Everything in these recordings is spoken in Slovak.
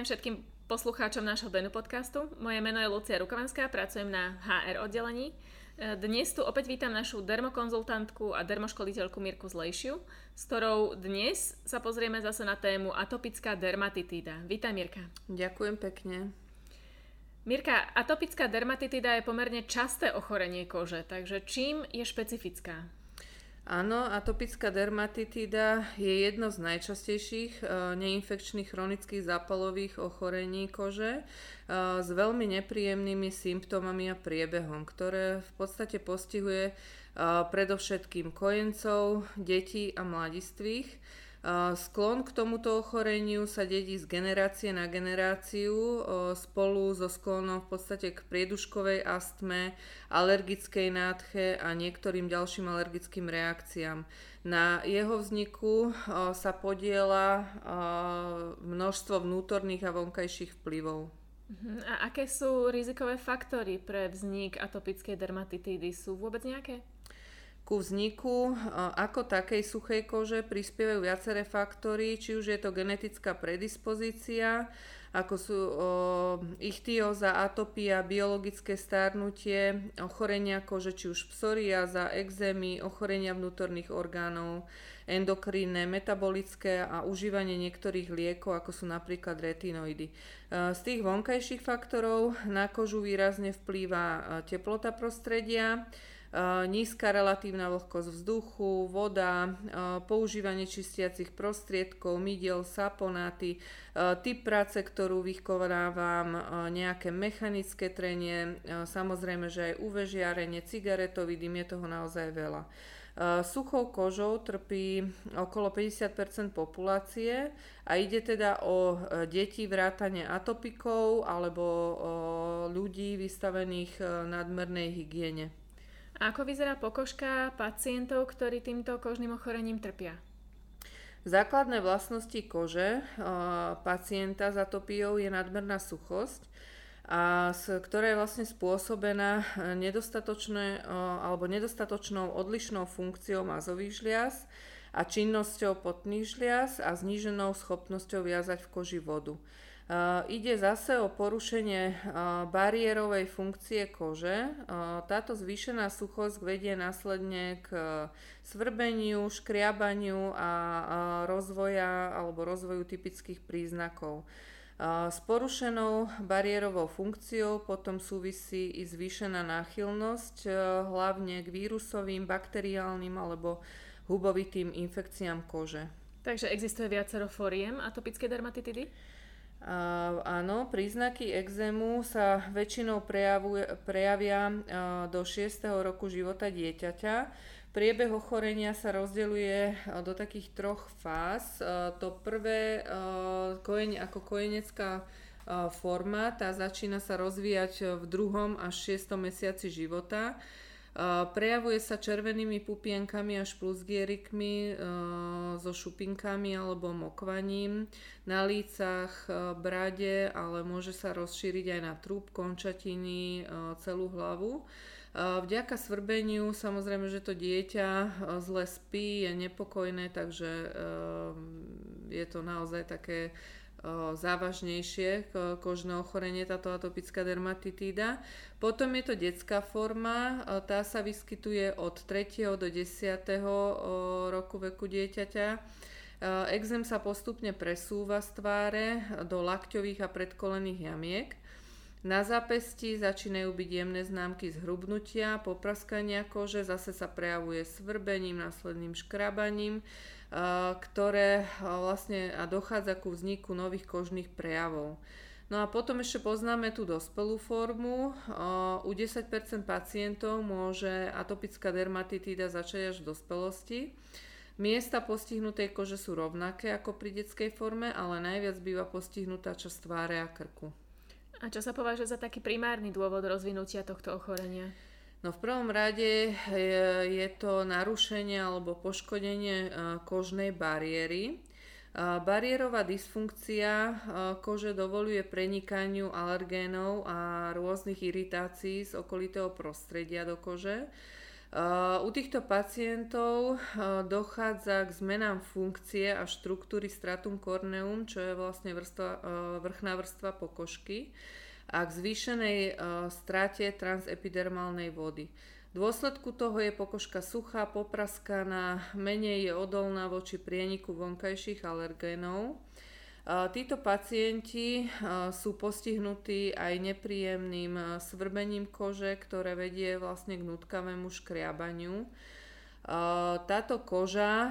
Prajem všetkým poslucháčom nášho Benu podcastu. Moje meno je Lucia Rukovanská, pracujem na HR oddelení. Dnes tu opäť vítam našu dermokonzultantku a dermoškoliteľku Mirku Zlejšiu, s ktorou dnes sa pozrieme zase na tému atopická dermatitída. Vítaj Mirka. Ďakujem pekne. Mirka, atopická dermatitída je pomerne časté ochorenie kože, takže čím je špecifická? Áno, atopická dermatitída je jedno z najčastejších e, neinfekčných chronických zápalových ochorení kože e, s veľmi nepríjemnými symptómami a priebehom, ktoré v podstate postihuje e, predovšetkým kojencov, detí a mladistvých Sklon k tomuto ochoreniu sa dedí z generácie na generáciu spolu so sklonom v podstate k prieduškovej astme, alergickej nádche a niektorým ďalším alergickým reakciám. Na jeho vzniku sa podiela množstvo vnútorných a vonkajších vplyvov. Mhm. A aké sú rizikové faktory pre vznik atopickej dermatitídy? Sú vôbec nejaké? Ku vzniku ako takej suchej kože prispievajú viaceré faktory, či už je to genetická predispozícia, ako sú o, ichtióza, atopia, biologické starnutie, ochorenia kože, či už psoriáza, exémy, ochorenia vnútorných orgánov, endokrínne, metabolické a užívanie niektorých liekov, ako sú napríklad retinoidy. Z tých vonkajších faktorov na kožu výrazne vplýva teplota prostredia, nízka relatívna vlhkosť vzduchu, voda, používanie čistiacich prostriedkov, mydiel, saponáty, typ práce, ktorú vykonávam, nejaké mechanické trenie, samozrejme, že aj UV žiarenie, cigaretový dym, je toho naozaj veľa. Suchou kožou trpí okolo 50% populácie a ide teda o deti vrátane atopikov alebo ľudí vystavených nadmernej hygiene. Ako vyzerá pokožka pacientov, ktorí týmto kožným ochorením trpia? Základné vlastnosti kože pacienta s atopiou je nadmerná suchosť, a ktorá je vlastne spôsobená nedostatočné, alebo nedostatočnou odlišnou funkciou mazových žliaz a činnosťou potných žliaz a zníženou schopnosťou viazať v koži vodu. Ide zase o porušenie bariérovej funkcie kože. Táto zvýšená suchosť vedie následne k svrbeniu, škriabaniu a rozvoja alebo rozvoju typických príznakov. S porušenou bariérovou funkciou potom súvisí i zvýšená náchylnosť hlavne k vírusovým, bakteriálnym alebo hubovitým infekciám kože. Takže existuje viacero fóriem atopické dermatitidy? Uh, áno, príznaky exému sa väčšinou prejavuje, prejavia uh, do 6. roku života dieťaťa. Priebeh ochorenia sa rozdeľuje uh, do takých troch fáz. To prvé, kojeň, ako kojenecká forma, tá začína sa rozvíjať v druhom až 6. mesiaci života. Prejavuje sa červenými pupienkami až plusgierikmi so šupinkami alebo mokvaním na lícach, brade, ale môže sa rozšíriť aj na trúb, končatiny, celú hlavu. Vďaka svrbeniu samozrejme, že to dieťa zle spí, je nepokojné, takže je to naozaj také závažnejšie kožné ochorenie, táto atopická dermatitída. Potom je to detská forma, tá sa vyskytuje od 3. do 10. roku veku dieťaťa. Exem sa postupne presúva z tváre do lakťových a predkolených jamiek. Na zápesti začínajú byť jemné známky zhrubnutia, popraskania kože, zase sa prejavuje svrbením, následným škrabaním ktoré vlastne a dochádza ku vzniku nových kožných prejavov. No a potom ešte poznáme tú dospelú formu. U 10% pacientov môže atopická dermatitída začať až v dospelosti. Miesta postihnutej kože sú rovnaké ako pri detskej forme, ale najviac býva postihnutá časť tváre a krku. A čo sa považuje za taký primárny dôvod rozvinutia tohto ochorenia? No v prvom rade je, je to narušenie alebo poškodenie e, kožnej bariéry. E, bariérová dysfunkcia e, kože dovoluje prenikaniu alergénov a rôznych iritácií z okolitého prostredia do kože. U týchto pacientov dochádza k zmenám funkcie a štruktúry stratum corneum, čo je vlastne vrstva, vrchná vrstva pokožky a k zvýšenej strate transepidermálnej vody. V dôsledku toho je pokožka suchá, popraskaná, menej je odolná voči prieniku vonkajších alergénov Títo pacienti sú postihnutí aj nepríjemným svrbením kože, ktoré vedie vlastne k nutkavému škriabaniu. Táto koža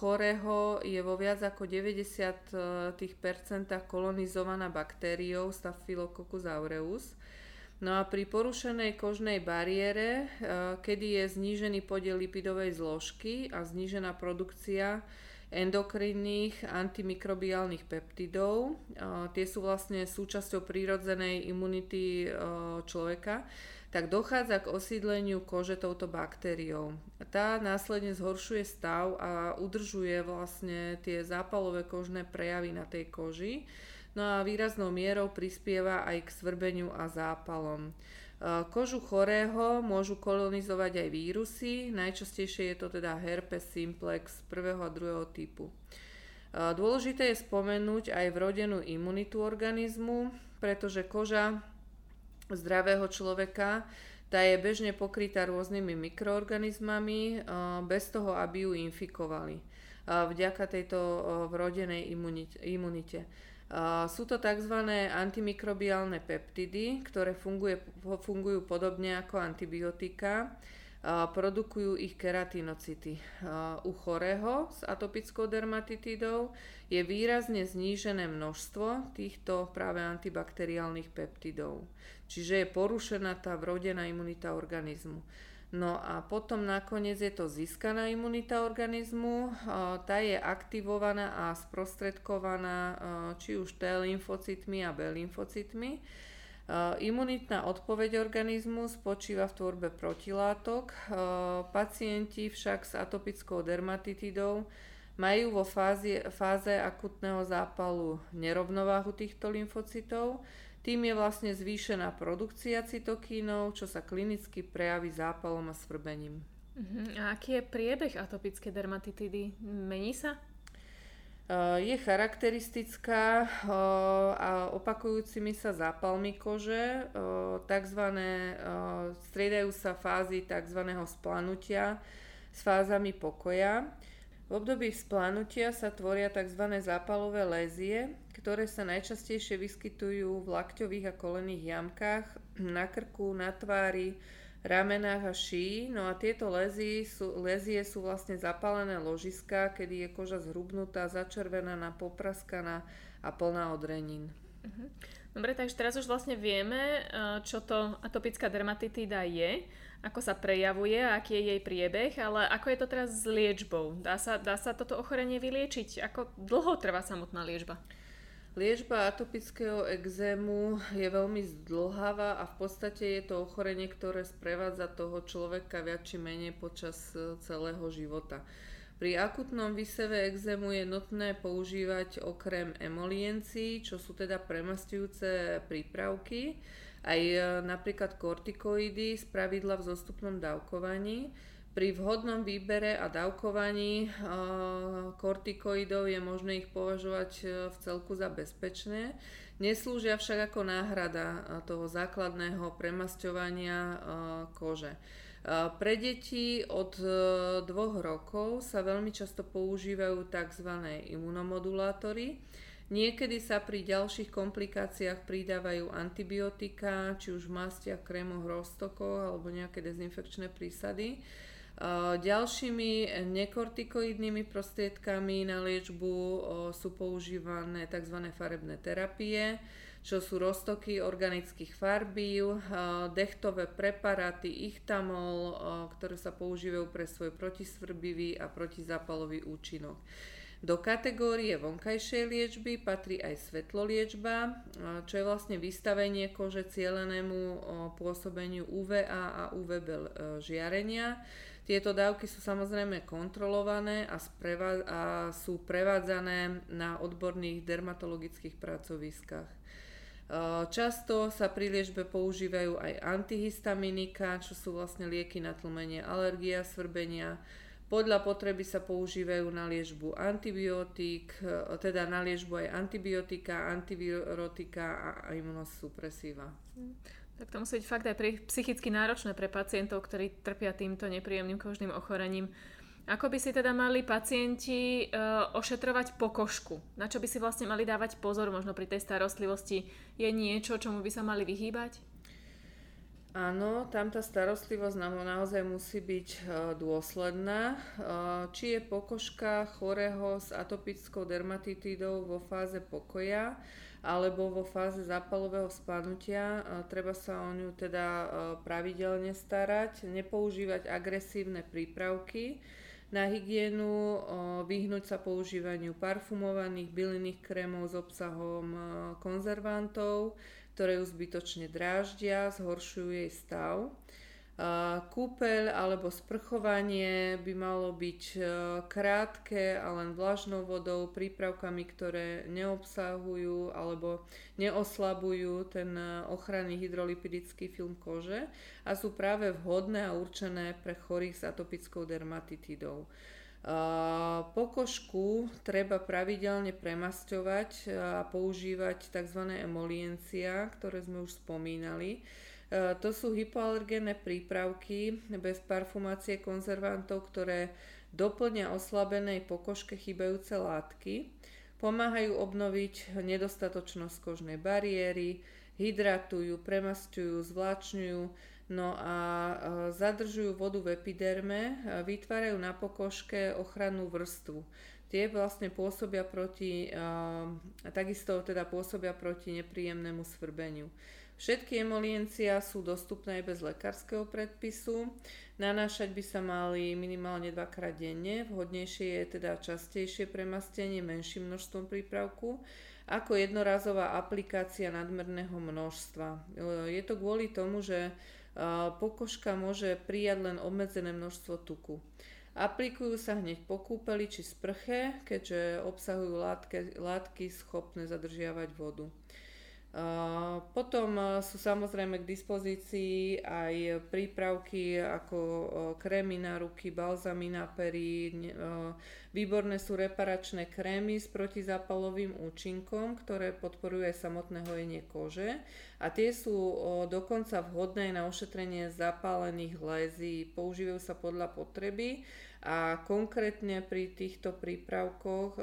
chorého je vo viac ako 90% kolonizovaná baktériou Staphylococcus aureus. No a pri porušenej kožnej bariére, kedy je znížený podiel lipidovej zložky a znížená produkcia endokrinných antimikrobiálnych peptidov. Tie sú vlastne súčasťou prírodzenej imunity človeka tak dochádza k osídleniu kože touto baktériou. Tá následne zhoršuje stav a udržuje vlastne tie zápalové kožné prejavy na tej koži. No a výraznou mierou prispieva aj k svrbeniu a zápalom. Kožu chorého môžu kolonizovať aj vírusy, najčastejšie je to teda herpes simplex prvého a druhého typu. Dôležité je spomenúť aj vrodenú imunitu organizmu, pretože koža zdravého človeka tá je bežne pokrytá rôznymi mikroorganizmami bez toho, aby ju infikovali vďaka tejto vrodenej imunite. Sú to tzv. antimikrobiálne peptidy, ktoré funguje, fungujú podobne ako antibiotika. Produkujú ich keratinocity. U chorého s atopickou dermatitidou je výrazne znížené množstvo týchto práve antibakteriálnych peptidov. Čiže je porušená tá vrodená imunita organizmu. No a potom nakoniec je to získaná imunita organizmu, tá je aktivovaná a sprostredkovaná či už T lymfocytmi a B lymfocytmi. Imunitná odpoveď organizmu spočíva v tvorbe protilátok. Pacienti však s atopickou dermatitidou majú vo fáze, fáze akutného zápalu nerovnováhu týchto lymfocytov, tým je vlastne zvýšená produkcia cytokínov, čo sa klinicky prejaví zápalom a svrbením. Uh-huh. A aký je priebeh atopické dermatitidy? Mení sa? Je charakteristická a opakujúcimi sa zápalmi kože, tzv. striedajú sa fázy tzv. splanutia s fázami pokoja. V období splánutia sa tvoria tzv. zápalové lézie, ktoré sa najčastejšie vyskytujú v lakťových a kolených jamkách, na krku, na tvári, ramenách a šíji. No a tieto lézie sú, lézie sú vlastne zapálené ložiska, kedy je koža zhrubnutá, začervenaná, popraskaná a plná odrenín. Mhm. Dobre, takže teraz už vlastne vieme, eh, čo to atopická dermatitída je ako sa prejavuje, aký je jej priebeh, ale ako je to teraz s liečbou? Dá sa, dá sa toto ochorenie vyliečiť? Ako dlho trvá samotná liečba? Liečba atopického exému je veľmi zdlhavá a v podstate je to ochorenie, ktoré sprevádza toho človeka viac či menej počas e, celého života. Pri akutnom výseve exému je nutné používať okrem emoliencií, čo sú teda premastujúce prípravky, aj e, napríklad kortikoidy z pravidla v zostupnom dávkovaní. Pri vhodnom výbere a dávkovaní e, kortikoidov je možné ich považovať e, v celku za bezpečné. Neslúžia však ako náhrada toho základného premasťovania kože. Pre deti od dvoch rokov sa veľmi často používajú tzv. imunomodulátory, Niekedy sa pri ďalších komplikáciách pridávajú antibiotika, či už v mastiach, krémoch, roztokoch alebo nejaké dezinfekčné prísady. Ďalšími nekortikoidnými prostriedkami na liečbu sú používané tzv. farebné terapie, čo sú roztoky organických farbív, dechtové preparáty, ichtamol, ktoré sa používajú pre svoj protisvrbivý a protizápalový účinok. Do kategórie vonkajšej liečby patrí aj svetloliečba, čo je vlastne vystavenie kože cielenému pôsobeniu UVA a UVB e, žiarenia. Tieto dávky sú samozrejme kontrolované a, sprevá- a sú prevádzané na odborných dermatologických pracoviskách. Často sa pri liečbe používajú aj antihistaminika, čo sú vlastne lieky na tlmenie alergia, svrbenia. Podľa potreby sa používajú na liečbu antibiotík, teda na liečbu aj antibiotika, antivirotika a imunosupresíva. Tak to musí byť fakt aj psychicky náročné pre pacientov, ktorí trpia týmto nepríjemným kožným ochorením. Ako by si teda mali pacienti uh, ošetrovať pokožku? Na čo by si vlastne mali dávať pozor možno pri tej starostlivosti? Je niečo, čomu by sa mali vyhýbať? Áno, tam tá starostlivosť nám naozaj musí byť uh, dôsledná. Uh, či je pokožka chorého s atopickou dermatitídou vo fáze pokoja, alebo vo fáze zápalového spadnutia. Treba sa o ňu teda pravidelne starať, nepoužívať agresívne prípravky, na hygienu vyhnúť sa používaniu parfumovaných bylinných krémov s obsahom konzervantov, ktoré ju zbytočne dráždia, zhoršujú jej stav. Kúpeľ alebo sprchovanie by malo byť e, krátke a len vlažnou vodou, prípravkami, ktoré neobsahujú alebo neoslabujú ten e, ochranný hydrolipidický film kože a sú práve vhodné a určené pre chorých s atopickou dermatitidou. Pokožku treba pravidelne premasťovať a používať tzv. emoliencia, ktoré sme už spomínali to sú hypoalergénne prípravky bez parfumácie konzervantov, ktoré doplňa oslabenej pokožke chybajúce látky, pomáhajú obnoviť nedostatočnosť kožnej bariéry, hydratujú, premasťujú, zvláčňujú, no a e, zadržujú vodu v epiderme, vytvárajú na pokožke ochrannú vrstvu. Tie vlastne pôsobia proti, a takisto teda pôsobia proti nepríjemnému svrbeniu. Všetky emoliencia sú dostupné aj bez lekárskeho predpisu. Nanášať by sa mali minimálne dvakrát denne. Vhodnejšie je teda častejšie premastenie menším množstvom prípravku ako jednorazová aplikácia nadmerného množstva. E, je to kvôli tomu, že e, pokožka môže prijať len obmedzené množstvo tuku. Aplikujú sa hneď po kúpeli či sprche, keďže obsahujú látky, látky schopné zadržiavať vodu. Potom sú samozrejme k dispozícii aj prípravky ako krémy na ruky, balzamy na pery, výborné sú reparačné krémy s protizápalovým účinkom, ktoré podporujú aj samotné hojenie kože. A tie sú dokonca vhodné na ošetrenie zapálených lézí, používajú sa podľa potreby a konkrétne pri týchto prípravkoch e,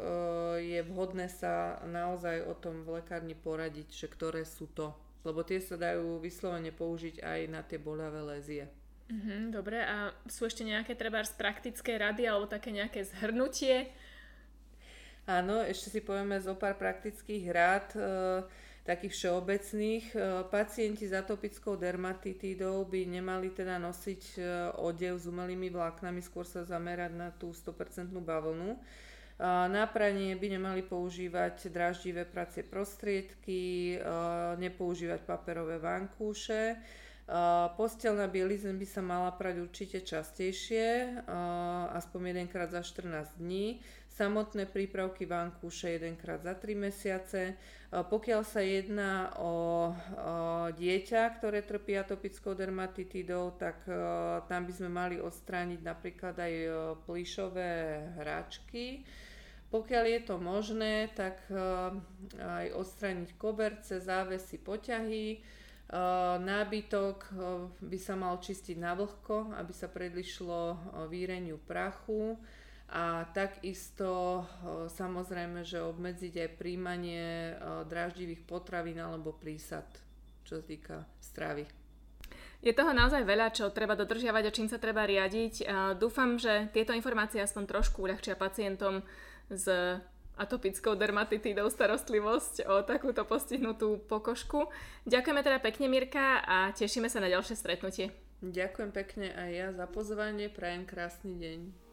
je vhodné sa naozaj o tom v lekárni poradiť, že ktoré sú to. Lebo tie sa dajú vyslovene použiť aj na tie bolavé lézie. Mhm, dobre, a sú ešte nejaké treba praktické rady alebo také nejaké zhrnutie? Áno, ešte si povieme zo pár praktických rád. E, takých všeobecných. E, pacienti s atopickou dermatitídou by nemali teda nosiť e, odev s umelými vláknami, skôr sa zamerať na tú 100% bavlnu. Na pranie by nemali používať dráždivé pracie prostriedky, e, nepoužívať paperové vankúše. Postelná bielizna by sa mala prať určite častejšie, aspoň jedenkrát za 14 dní samotné prípravky vankúše jedenkrát za 3 mesiace. E, pokiaľ sa jedná o, dieťa, ktoré trpí atopickou dermatitidou, tak e, tam by sme mali odstrániť napríklad aj e, plíšové hračky. Pokiaľ je to možné, tak aj odstrániť koberce, závesy, poťahy. Nábytok by sa mal čistiť na vlhko, aby sa predlišlo výreniu prachu a takisto samozrejme, že obmedziť aj príjmanie dráždivých potravín alebo prísad, čo sa týka stravy. Je toho naozaj veľa, čo treba dodržiavať a čím sa treba riadiť. Dúfam, že tieto informácie aspoň trošku uľahčia pacientom s atopickou dermatitidou starostlivosť o takúto postihnutú pokožku. Ďakujeme teda pekne Mirka a tešíme sa na ďalšie stretnutie. Ďakujem pekne aj ja za pozvanie, prajem krásny deň.